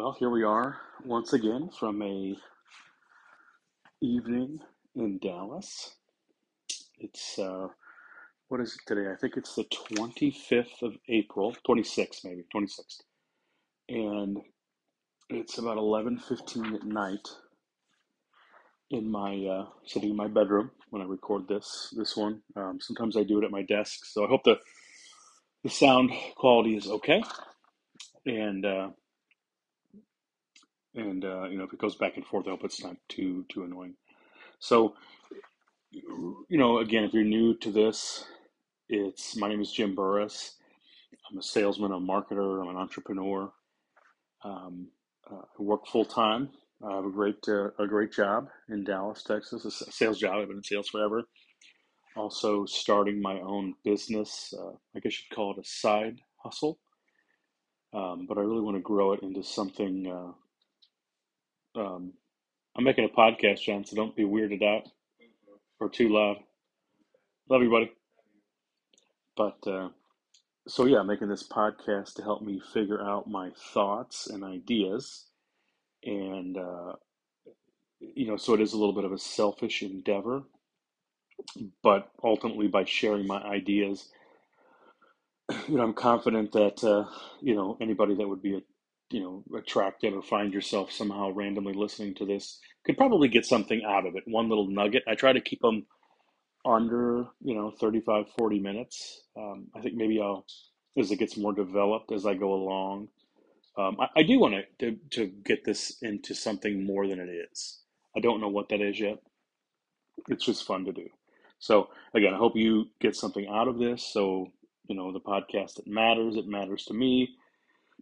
Well, here we are once again from a evening in Dallas. It's uh, what is it today? I think it's the 25th of April, 26th maybe, 26th. And it's about 11:15 at night in my uh, sitting in my bedroom when I record this this one. Um, sometimes I do it at my desk, so I hope the the sound quality is okay. And uh, and uh, you know if it goes back and forth, I hope it's not too too annoying. So you know, again, if you're new to this, it's my name is Jim Burris. I'm a salesman, a marketer, I'm an entrepreneur. Um, uh, I work full time. I have a great uh, a great job in Dallas, Texas, a sales job. I've been in sales forever. Also, starting my own business. Uh, I guess you'd call it a side hustle. Um, but I really want to grow it into something. Um, I'm making a podcast, John, so don't be weirded out or too loud. Love you, buddy. But uh, so yeah, I'm making this podcast to help me figure out my thoughts and ideas, and uh, you know, so it is a little bit of a selfish endeavor, but ultimately by sharing my ideas, you know, I'm confident that uh, you know anybody that would be a you know attracted or find yourself somehow randomly listening to this could probably get something out of it. One little nugget. I try to keep them under you know 35 40 minutes. Um, i think maybe i'll as it gets more developed as i go along um, I, I, do want to, to get this into something more than it is. I don't know what that is yet. It's just fun to do. So again i hope you get something out of this. So you know the podcast it matters. It matters to me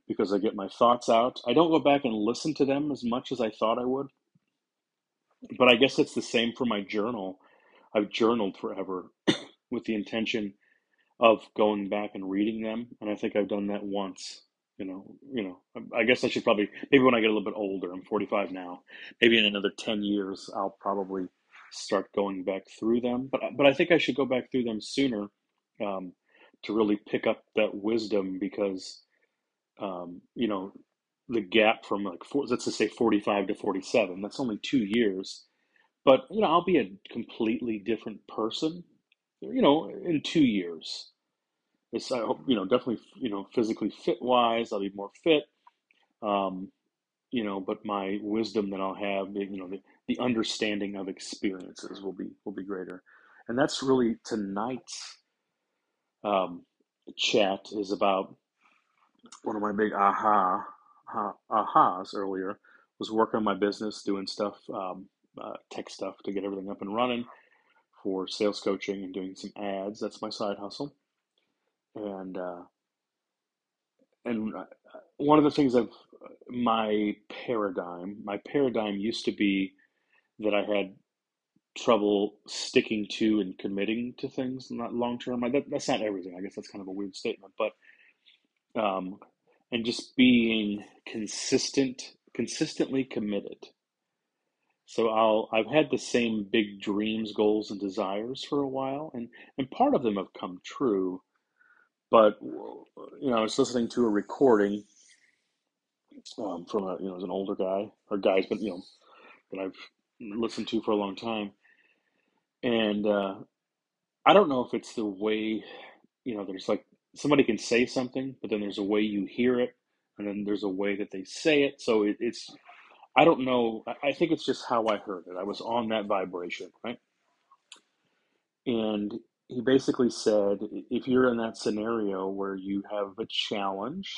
because I get my thoughts out. I don't go back and listen to them as much as I thought I would, but I guess it's the same for my journal. I've journaled forever with the intention of going back and reading them, and I think I've done that once. You know, you know. I guess I should probably maybe when I get a little bit older. I'm 45 now. Maybe in another 10 years, I'll probably start going back through them. But but I think I should go back through them sooner um, to really pick up that wisdom because um, you know, the gap from like four, let's just say 45 to 47. That's only two years, but you know, I'll be a completely different person, you know, in two years. It's, I hope, you know, definitely, you know, physically fit wise, I'll be more fit. Um, you know, but my wisdom that I'll have, you know, the, the understanding of experiences will be will be greater, and that's really tonight's um, chat is about one of my big aha ahas earlier was working on my business, doing stuff, um, uh, tech stuff to get everything up and running for sales coaching and doing some ads. That's my side hustle. And uh, and uh, one of the things of my paradigm, my paradigm used to be that I had trouble sticking to and committing to things not long term. That, that's not everything. I guess that's kind of a weird statement, but um, and just being consistent, consistently committed. So I'll I've had the same big dreams, goals, and desires for a while, and and part of them have come true. But you know, I was listening to a recording um, from a you know, as an older guy or guys, but you know, that I've listened to for a long time, and uh, I don't know if it's the way you know. There's like somebody can say something, but then there's a way you hear it, and then there's a way that they say it. So it, it's, I don't know. I think it's just how I heard it. I was on that vibration, right? And he basically said, if you're in that scenario where you have a challenge,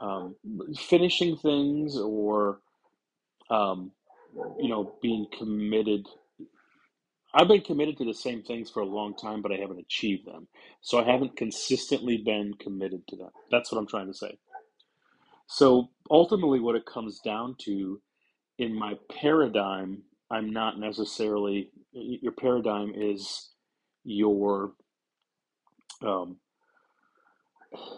um, finishing things or, um, you know, being committed I've been committed to the same things for a long time, but I haven't achieved them. So I haven't consistently been committed to them. That's what I'm trying to say. So ultimately, what it comes down to in my paradigm, I'm not necessarily, your paradigm is your, um,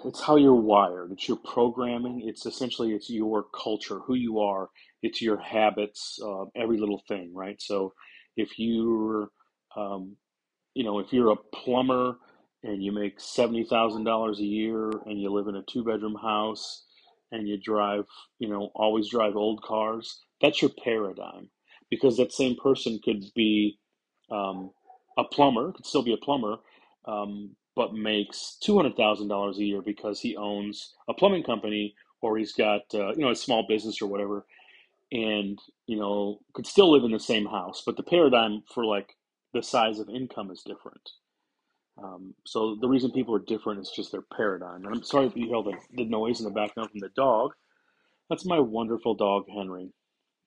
it's how you're wired. It's your programming. It's essentially, it's your culture, who you are. It's your habits, uh, every little thing, right? So if you're, um, you know, if you're a plumber and you make seventy thousand dollars a year and you live in a two bedroom house and you drive, you know, always drive old cars, that's your paradigm. Because that same person could be um, a plumber, could still be a plumber, um, but makes $200,000 a year because he owns a plumbing company or he's got, uh, you know, a small business or whatever, and, you know, could still live in the same house. But the paradigm for like the size of income is different. Um, so the reason people are different is just their paradigm. And I'm sorry if you hear the, the noise in the background from the dog. That's my wonderful dog Henry,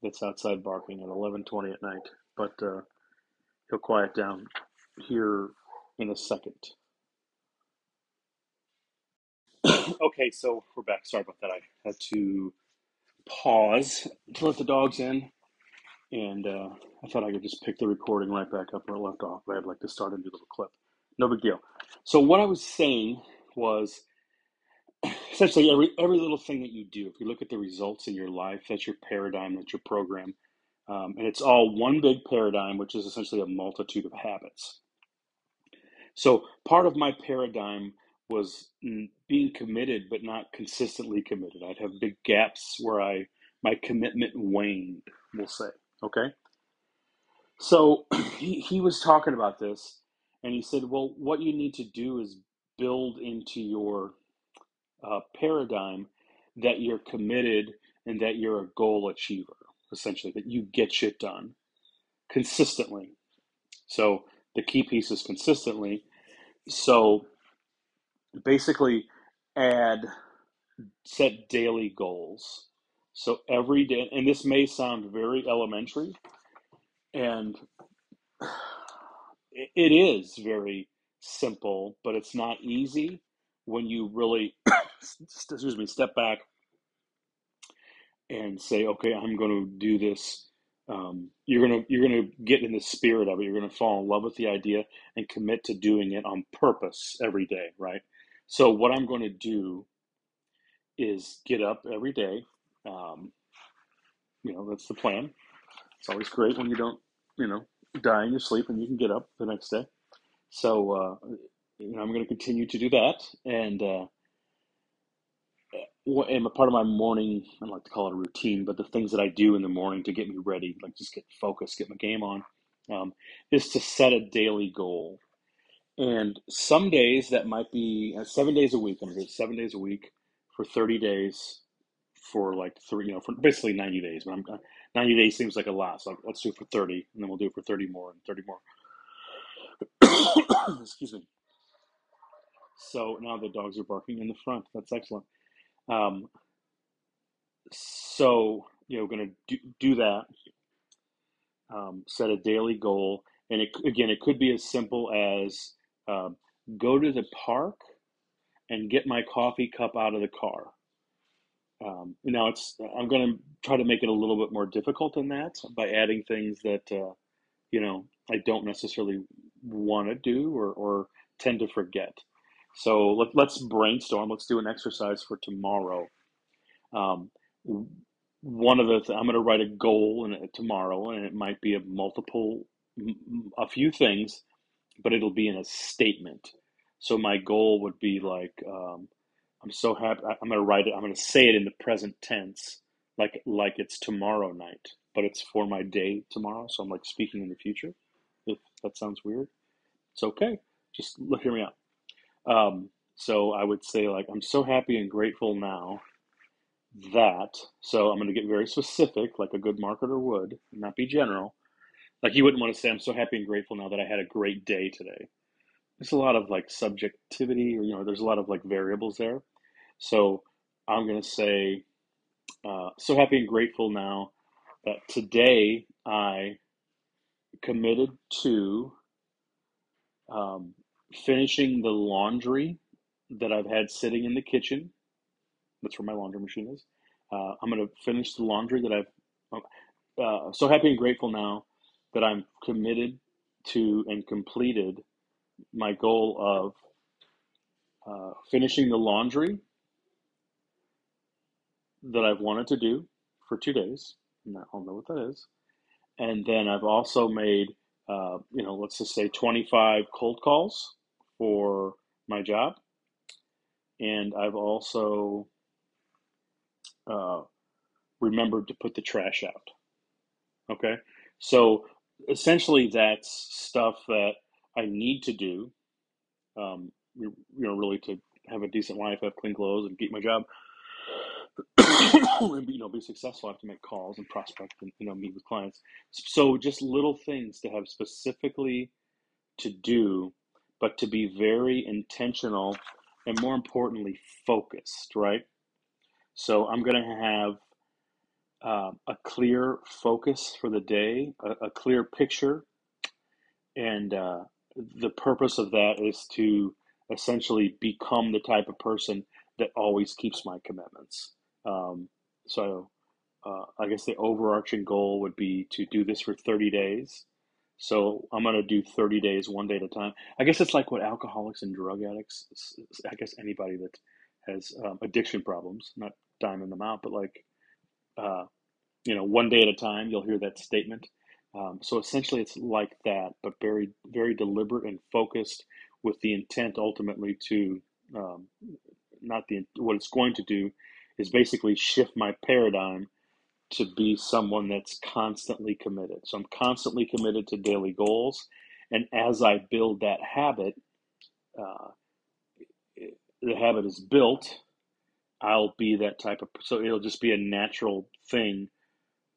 that's outside barking at 11:20 at night. But uh, he'll quiet down here in a second. okay, so we're back. Sorry about that. I had to pause to let the dogs in, and uh, I thought I could just pick the recording right back up where it left off. But I'd like to start a new little clip. No big deal. So what I was saying was essentially every every little thing that you do if you look at the results in your life that's your paradigm that's your program um, and it's all one big paradigm which is essentially a multitude of habits so part of my paradigm was being committed but not consistently committed i'd have big gaps where i my commitment waned we'll say okay so he, he was talking about this and he said well what you need to do is build into your uh, paradigm that you're committed and that you're a goal achiever, essentially, that you get shit done consistently. So the key piece is consistently. So basically, add set daily goals. So every day, and this may sound very elementary, and it is very simple, but it's not easy when you really, excuse me, step back and say, okay, I'm going to do this. Um, you're gonna you're gonna get in the spirit of it. You're gonna fall in love with the idea and commit to doing it on purpose every day, right? So what I'm going to do is get up every day. Um, you know, that's the plan. It's always great when you don't, you know, die in your sleep and you can get up the next day. So uh, you know, I'm going to continue to do that, and uh, and a part of my morning, I like to call it a routine, but the things that I do in the morning to get me ready, like just get focused, get my game on, um, is to set a daily goal. And some days that might be uh, seven days a week. I'm gonna do seven days a week for 30 days for like three, you know, for basically 90 days. But I'm, uh, 90 days seems like a lot, so let's do it for 30, and then we'll do it for 30 more and 30 more. Excuse me. So now the dogs are barking in the front. That's excellent. Um, so you know, we're going to do, do that. Um, set a daily goal, and it, again, it could be as simple as um, go to the park and get my coffee cup out of the car. Um, now it's I'm going to try to make it a little bit more difficult than that by adding things that uh, you know I don't necessarily want to do or, or tend to forget. So let, let's brainstorm. Let's do an exercise for tomorrow. Um, one of the th- I'm going to write a goal in tomorrow, and it might be a multiple, a few things, but it'll be in a statement. So my goal would be like, um, I'm so happy. I'm to write it. I'm to say it in the present tense, like like it's tomorrow night, but it's for my day tomorrow. So I'm like speaking in the future. If that sounds weird, it's okay. Just look, hear me out. Um, so I would say like I'm so happy and grateful now that. So I'm to get very specific, like a good marketer would, not be general. Like you wouldn't want to say I'm so happy and grateful now that I had a great day today. There's a lot of like subjectivity, or you know, there's a lot of like variables there. So I'm going to say uh, so happy and grateful now that today I committed to um, finishing the laundry that I've had sitting in the kitchen. That's where my laundry machine is. Uh, I'm going to finish the laundry that I've. Uh, so happy and grateful now that I'm committed to and completed my goal of uh, finishing the laundry that I've wanted to do for two days. And I'll know what that is. And then I've also made, uh, you know, let's just say 25 cold calls for my job. And I've also uh, remembered to put the trash out. Okay, so essentially that's stuff that I need to do. Um, you know, really to have a decent life, have clean clothes, and keep my job, and you know, be successful. I have to make calls and prospect, and you know, meet with clients. So just little things to have specifically to do, but to be very intentional and more importantly, focused. Right. So I'm going to have uh, a clear focus for the day, a, a clear picture, and uh, the purpose of that is to essentially become the type of person that always keeps my commitments. Um, so uh, I guess the overarching goal would be to do this for 30 days. So I'm going to do 30 days, one day at a time. I guess it's like what alcoholics and drug addicts, I guess anybody that has um, addiction problems, not diming them out, but like, uh, you know, one day at a time, you'll hear that statement. Um, so essentially, it's like that, but very, very deliberate and focused with the intent ultimately to um, not the what it's going to do is basically shift my paradigm to be someone that's constantly committed. So I'm constantly committed to daily goals, and as I build that habit, uh, the habit is built. I'll be that type of so it'll just be a natural thing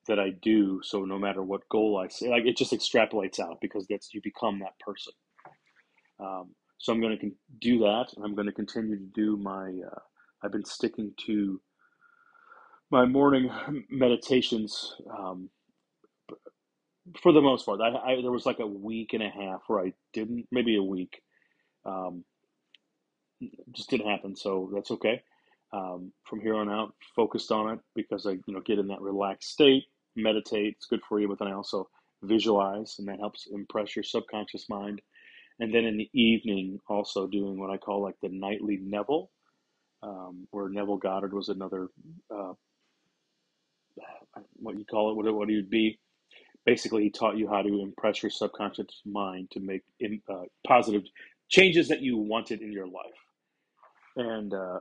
that I do. So no matter what goal I say, like it just extrapolates out because that's you become that person. Um, so I'm going to do that, and I'm going to continue to do my. Uh, I've been sticking to my morning meditations um, for the most part. I, I, there was like a week and a half where I didn't, maybe a week, um, just didn't happen. So that's okay. Um, from here on out, focused on it because I, you know, get in that relaxed state, meditate. It's good for you, but then I also visualize, and that helps impress your subconscious mind and then in the evening also doing what I call like the nightly Neville, um, where Neville Goddard was another uh, what you call it, what what he would be. Basically, he taught you how to impress your subconscious mind to make in, uh, positive changes that you wanted in your life. And uh,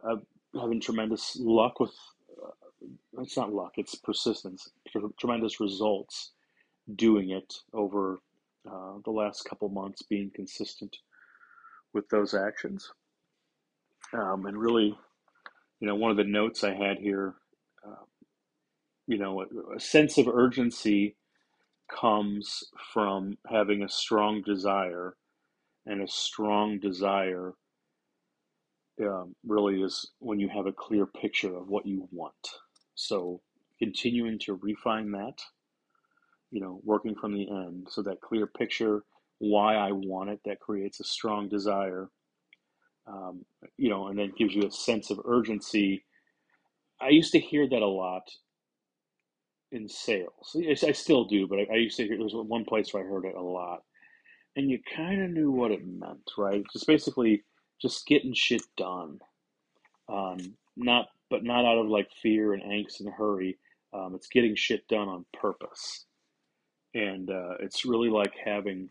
having tremendous luck with. Uh, it's not luck; it's persistence. Tremendous results doing it over uh, the last couple months being consistent with those actions. Um, and really, you know, one of the notes I had here, uh, you know, a, a, sense of urgency comes from having a strong desire, and a strong desire um, really is when you have a clear picture of what you want. So, continuing to refine that you know, working from the end. So that clear picture, why I want it, that creates a strong desire, um, you know, and then gives you a sense of urgency. I used to hear that a lot in sales. I still do, but I, I used to hear, there was one place where I heard it a lot. And you kind of knew what it meant, right? Just basically just getting shit done. Um, not, but not out of like fear and angst and hurry. Um, it's getting shit done on purpose and uh, it's really like having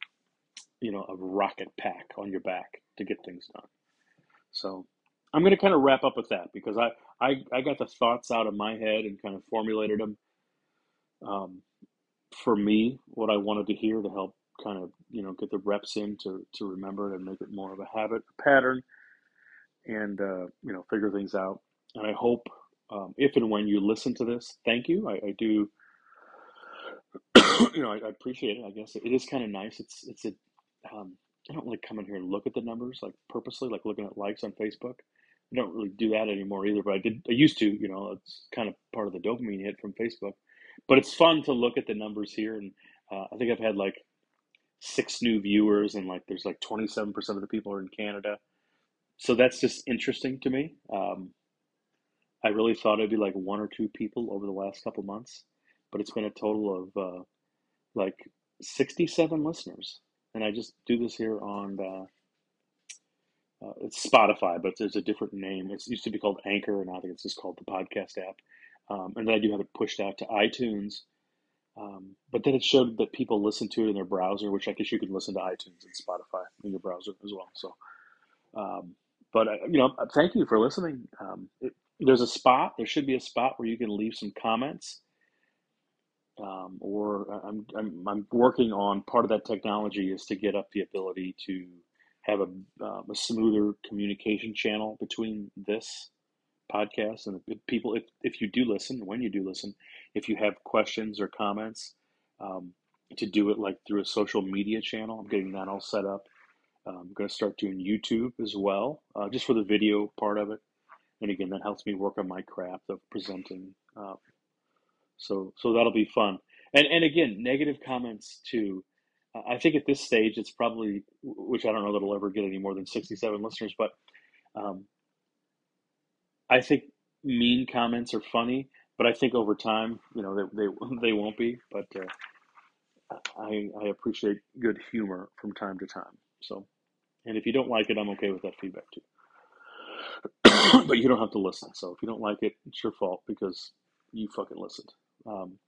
you know a rocket pack on your back to get things done so i'm going to kind of wrap up with that because I, I i got the thoughts out of my head and kind of formulated them um, for me what i wanted to hear to help kind of you know get the reps in to to remember it and make it more of a habit a pattern and uh, you know figure things out and i hope um, if and when you listen to this thank you i, I do you know, I, I, appreciate it. I guess it is kind of nice. It's it's a um, I don't come in here and look at the numbers like purposely, like looking at likes on Facebook. I don't really do that anymore either, but I did. I used to. You know, it's kind of part of the dopamine hit from Facebook. But it's fun to look at the numbers here, and uh, I think I've had like six new viewers, and like there's like 27 percent of the people are in Canada. So that's just interesting to me. Um, I really thought it'd be like one or two people over the last couple months, but it's been a total of uh, like 67 listeners. And I just do this here on uh, uh, it's Spotify, but there's a different name. It used to be called Anchor, and I think it's just called the podcast app. Um, and then I do have it pushed out to iTunes. Um, but then it showed that people listen to it in their browser, which I guess you can listen to iTunes and Spotify in your browser as well. So, um, but uh, you know, thank you for listening. Um, it, there's a spot. There should be a spot where you can leave some comments um, or uh, I'm, I'm, I'm working on part of that technology is to get up the ability to have a, um, a smoother communication channel between this podcast and people if, if you do listen when you do listen if you have questions or comments um, to do it like through a social media channel i'm getting that all set up um, i'm going to start doing youtube as well uh, just for the video part of it and again that helps me work on my craft of presenting uh, so so that'll be fun. And and again, negative comments too. Uh, I think at this stage, it's probably which I don't know that it'll ever get any more than sixty-seven listeners, but um, I think mean comments are funny. But I think over time, you know, they they, they won't be. But uh, I I appreciate good humor from time to time. So, and if you don't like it, I'm okay with that feedback too. but you don't have to listen. So if you don't like it, it's your fault because you fucking listened. Um,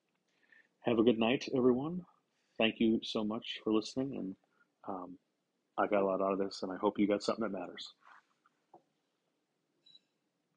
have a good night, everyone. Thank you so much for listening, and um, I got a lot out of this, and I hope you got something that matters.